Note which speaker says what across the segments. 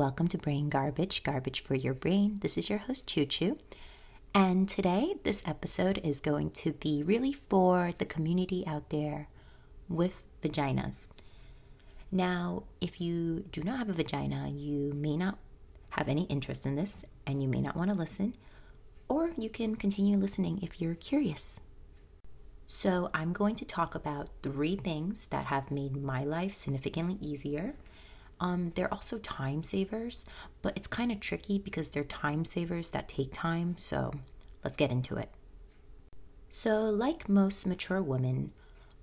Speaker 1: welcome to Brain Garbage, Garbage for Your Brain. This is your host, Choo Choo. And today, this episode is going to be really for the community out there with vaginas. Now, if you do not have a vagina, you may not have any interest in this and you may not want to listen, or you can continue listening if you're curious. So, I'm going to talk about three things that have made my life significantly easier um, they're also time savers, but it's kind of tricky because they're time savers that take time. So let's get into it. So, like most mature women,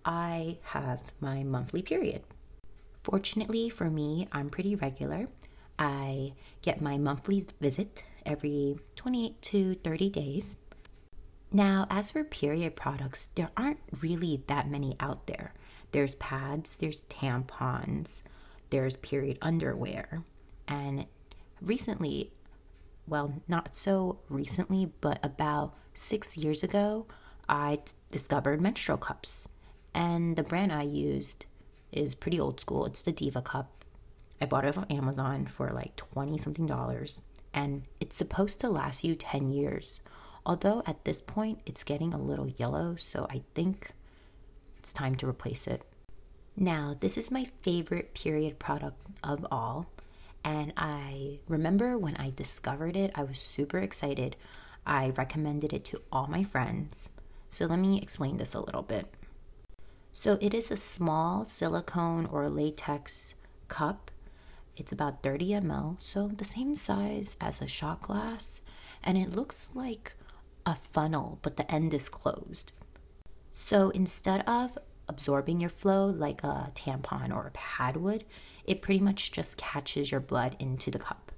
Speaker 1: I have my monthly period. Fortunately for me, I'm pretty regular. I get my monthly visit every 28 to 30 days. Now, as for period products, there aren't really that many out there. There's pads, there's tampons, there's period underwear. And recently, well, not so recently, but about six years ago, I discovered menstrual cups. And the brand I used is pretty old school. It's the Diva Cup. I bought it on Amazon for like 20 something dollars. And it's supposed to last you 10 years. Although at this point it's getting a little yellow, so I think it's time to replace it. Now, this is my favorite period product of all. And I remember when I discovered it, I was super excited. I recommended it to all my friends. So, let me explain this a little bit. So, it is a small silicone or latex cup. It's about 30 ml, so the same size as a shot glass. And it looks like a funnel, but the end is closed. So, instead of absorbing your flow like a tampon or a pad would, it pretty much just catches your blood into the cup.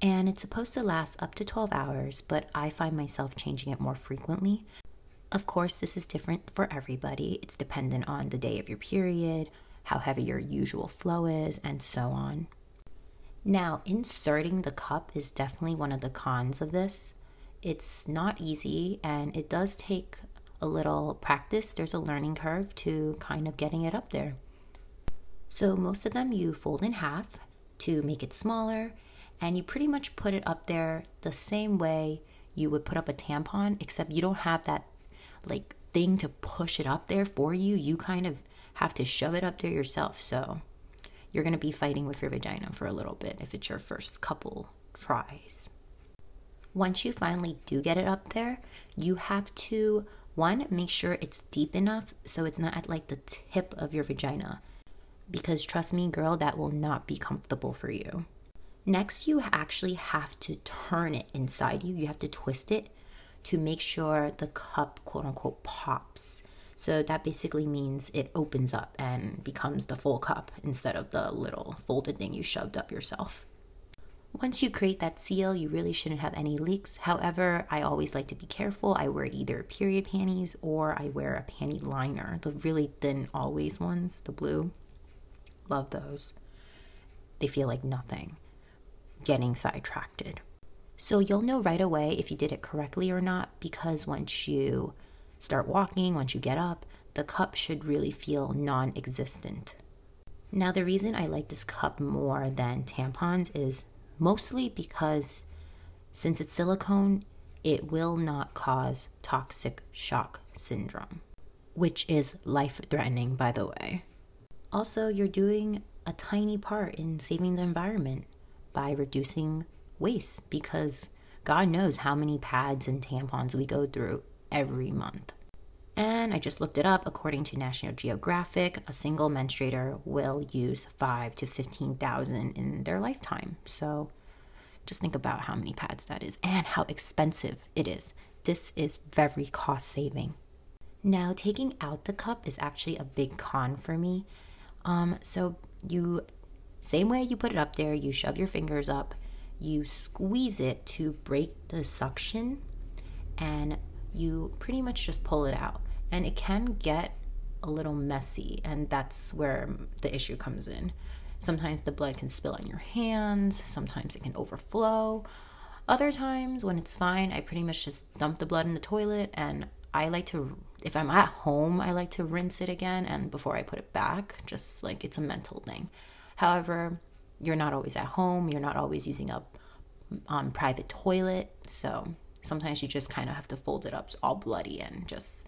Speaker 1: And it's supposed to last up to 12 hours, but I find myself changing it more frequently. Of course, this is different for everybody. It's dependent on the day of your period, how heavy your usual flow is, and so on. Now, inserting the cup is definitely one of the cons of this. It's not easy and it does take a little practice, there's a learning curve to kind of getting it up there. So, most of them you fold in half to make it smaller, and you pretty much put it up there the same way you would put up a tampon, except you don't have that like thing to push it up there for you. You kind of have to shove it up there yourself. So, you're going to be fighting with your vagina for a little bit if it's your first couple tries. Once you finally do get it up there, you have to one, make sure it's deep enough so it's not at like the tip of your vagina. Because trust me, girl, that will not be comfortable for you. Next, you actually have to turn it inside you. You have to twist it to make sure the cup, quote unquote, pops. So that basically means it opens up and becomes the full cup instead of the little folded thing you shoved up yourself. Once you create that seal, you really shouldn't have any leaks. However, I always like to be careful. I wear either period panties or I wear a panty liner, the really thin always ones, the blue. Love those. They feel like nothing. Getting sidetracked. So you'll know right away if you did it correctly or not because once you start walking, once you get up, the cup should really feel non existent. Now, the reason I like this cup more than tampons is mostly because since it's silicone, it will not cause toxic shock syndrome, which is life threatening, by the way. Also, you're doing a tiny part in saving the environment by reducing waste because God knows how many pads and tampons we go through every month. And I just looked it up. According to National Geographic, a single menstruator will use five to fifteen thousand in their lifetime. So, just think about how many pads that is and how expensive it is. This is very cost saving. Now, taking out the cup is actually a big con for me. Um, so you same way you put it up there, you shove your fingers up, you squeeze it to break the suction, and you pretty much just pull it out. And it can get a little messy, and that's where the issue comes in. Sometimes the blood can spill on your hands, sometimes it can overflow. Other times, when it's fine, I pretty much just dump the blood in the toilet and I like to, if I'm at home, I like to rinse it again and before I put it back, just like it's a mental thing. However, you're not always at home, you're not always using a um, private toilet. So sometimes you just kind of have to fold it up all bloody and just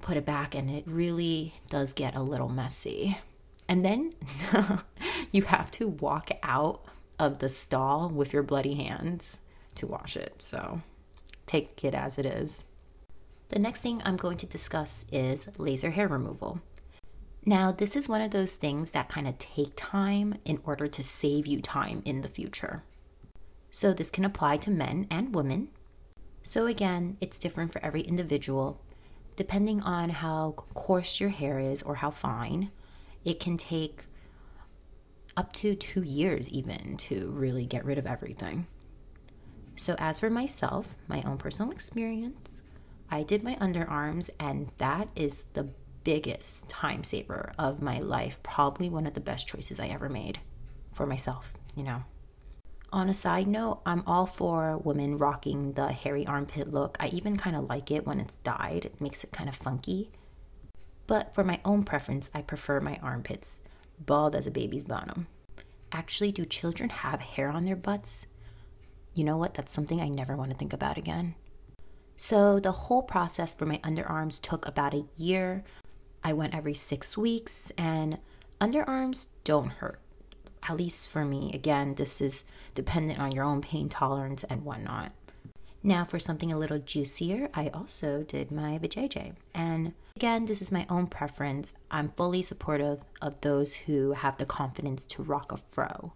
Speaker 1: put it back. And it really does get a little messy. And then you have to walk out of the stall with your bloody hands to wash it. So take it as it is. The next thing I'm going to discuss is laser hair removal. Now, this is one of those things that kind of take time in order to save you time in the future. So, this can apply to men and women. So, again, it's different for every individual. Depending on how coarse your hair is or how fine, it can take up to two years even to really get rid of everything. So, as for myself, my own personal experience, I did my underarms, and that is the biggest time saver of my life. Probably one of the best choices I ever made for myself, you know. On a side note, I'm all for women rocking the hairy armpit look. I even kind of like it when it's dyed, it makes it kind of funky. But for my own preference, I prefer my armpits bald as a baby's bottom. Actually, do children have hair on their butts? You know what? That's something I never want to think about again. So, the whole process for my underarms took about a year. I went every six weeks, and underarms don't hurt. At least for me. Again, this is dependent on your own pain tolerance and whatnot. Now, for something a little juicier, I also did my vajayjay. And again, this is my own preference. I'm fully supportive of those who have the confidence to rock a fro.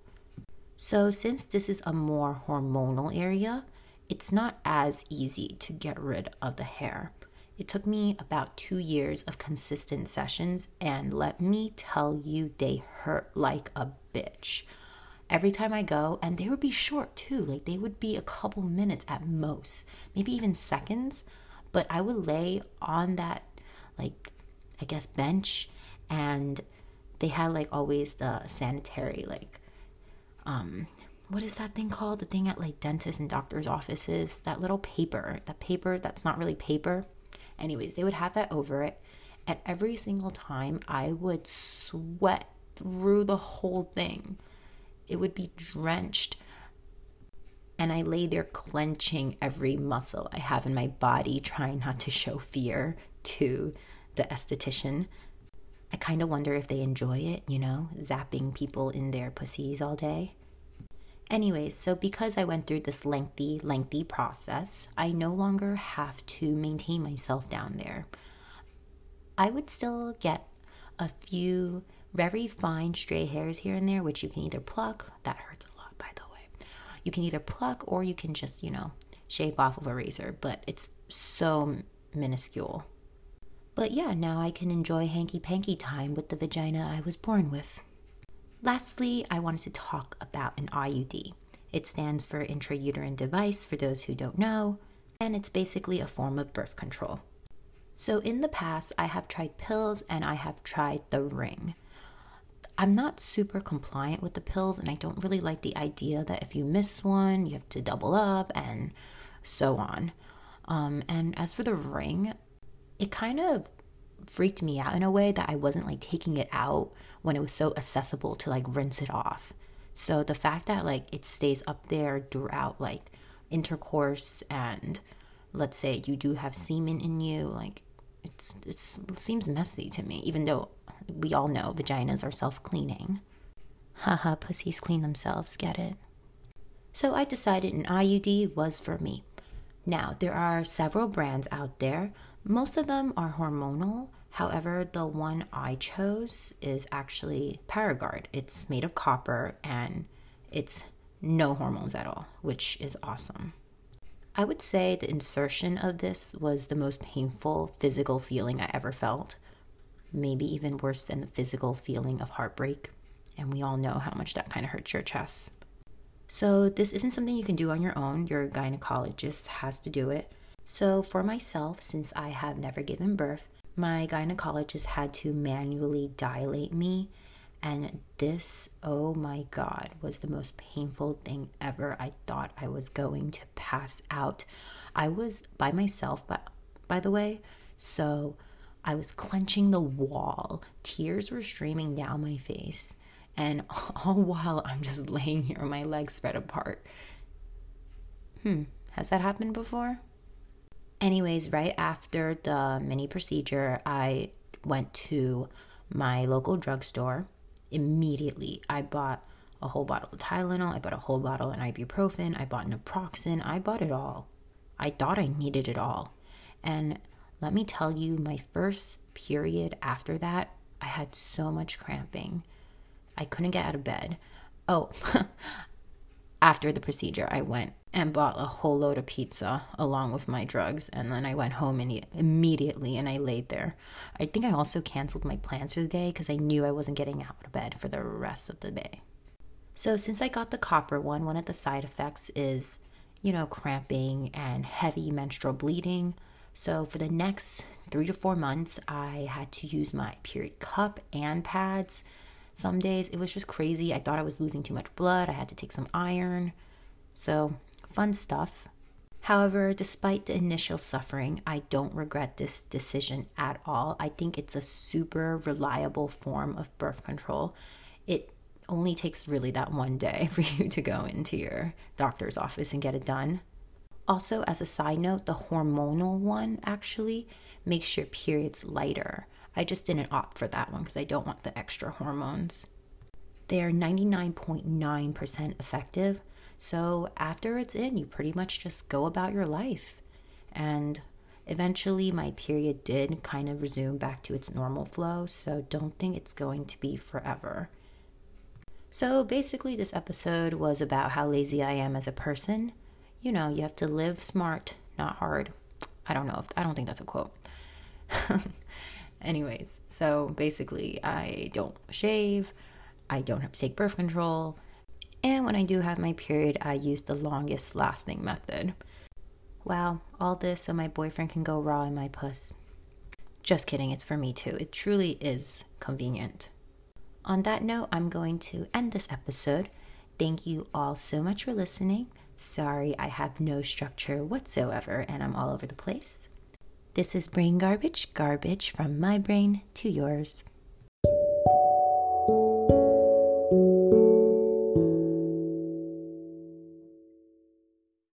Speaker 1: So, since this is a more hormonal area, it's not as easy to get rid of the hair. It took me about two years of consistent sessions, and let me tell you, they hurt like a bitch. Every time I go, and they would be short too, like they would be a couple minutes at most, maybe even seconds, but I would lay on that, like, I guess, bench, and they had like always the sanitary, like, um, what is that thing called? The thing at like dentists and doctors' offices, that little paper, that paper that's not really paper Anyways, they would have that over it. At every single time, I would sweat through the whole thing. It would be drenched. And I lay there clenching every muscle I have in my body, trying not to show fear to the esthetician. I kind of wonder if they enjoy it, you know, zapping people in their pussies all day. Anyways, so because I went through this lengthy, lengthy process, I no longer have to maintain myself down there. I would still get a few very fine stray hairs here and there, which you can either pluck, that hurts a lot, by the way. You can either pluck or you can just, you know, shave off with a razor, but it's so minuscule. But yeah, now I can enjoy hanky panky time with the vagina I was born with. Lastly, I wanted to talk about an IUD. It stands for intrauterine device for those who don't know, and it's basically a form of birth control. So, in the past, I have tried pills and I have tried the ring. I'm not super compliant with the pills, and I don't really like the idea that if you miss one, you have to double up and so on. Um, and as for the ring, it kind of freaked me out in a way that I wasn't like taking it out when it was so accessible to like rinse it off. So the fact that like it stays up there throughout like intercourse and let's say you do have semen in you, like it's, it's it seems messy to me, even though we all know vaginas are self cleaning. Haha, pussies clean themselves, get it? So I decided an IUD was for me. Now, there are several brands out there. Most of them are hormonal, However, the one I chose is actually Paragard. It's made of copper and it's no hormones at all, which is awesome. I would say the insertion of this was the most painful physical feeling I ever felt, maybe even worse than the physical feeling of heartbreak. And we all know how much that kind of hurts your chest. So, this isn't something you can do on your own. Your gynecologist has to do it. So, for myself, since I have never given birth, my gynecologist had to manually dilate me. And this, oh my God, was the most painful thing ever. I thought I was going to pass out. I was by myself, by, by the way. So I was clenching the wall. Tears were streaming down my face. And all while I'm just laying here, my legs spread apart. Hmm, has that happened before? Anyways, right after the mini procedure, I went to my local drugstore. Immediately, I bought a whole bottle of Tylenol, I bought a whole bottle of ibuprofen, I bought naproxen, I bought it all. I thought I needed it all. And let me tell you, my first period after that, I had so much cramping. I couldn't get out of bed. Oh, after the procedure, I went and bought a whole load of pizza along with my drugs. And then I went home and immediately and I laid there. I think I also canceled my plans for the day because I knew I wasn't getting out of bed for the rest of the day. So, since I got the copper one, one of the side effects is, you know, cramping and heavy menstrual bleeding. So, for the next three to four months, I had to use my period cup and pads. Some days it was just crazy. I thought I was losing too much blood. I had to take some iron. So, fun stuff. However, despite the initial suffering, I don't regret this decision at all. I think it's a super reliable form of birth control. It only takes really that one day for you to go into your doctor's office and get it done. Also, as a side note, the hormonal one actually makes your periods lighter. I just didn't opt for that one because I don't want the extra hormones. They are 99.9% effective. So after it's in, you pretty much just go about your life. And eventually, my period did kind of resume back to its normal flow. So don't think it's going to be forever. So basically, this episode was about how lazy I am as a person. You know, you have to live smart, not hard. I don't know if I don't think that's a quote. Anyways, so basically, I don't shave, I don't have to take birth control, and when I do have my period, I use the longest lasting method. Wow, all this so my boyfriend can go raw in my puss. Just kidding, it's for me too. It truly is convenient. On that note, I'm going to end this episode. Thank you all so much for listening. Sorry, I have no structure whatsoever and I'm all over the place. This is Brain Garbage, garbage from my brain to yours.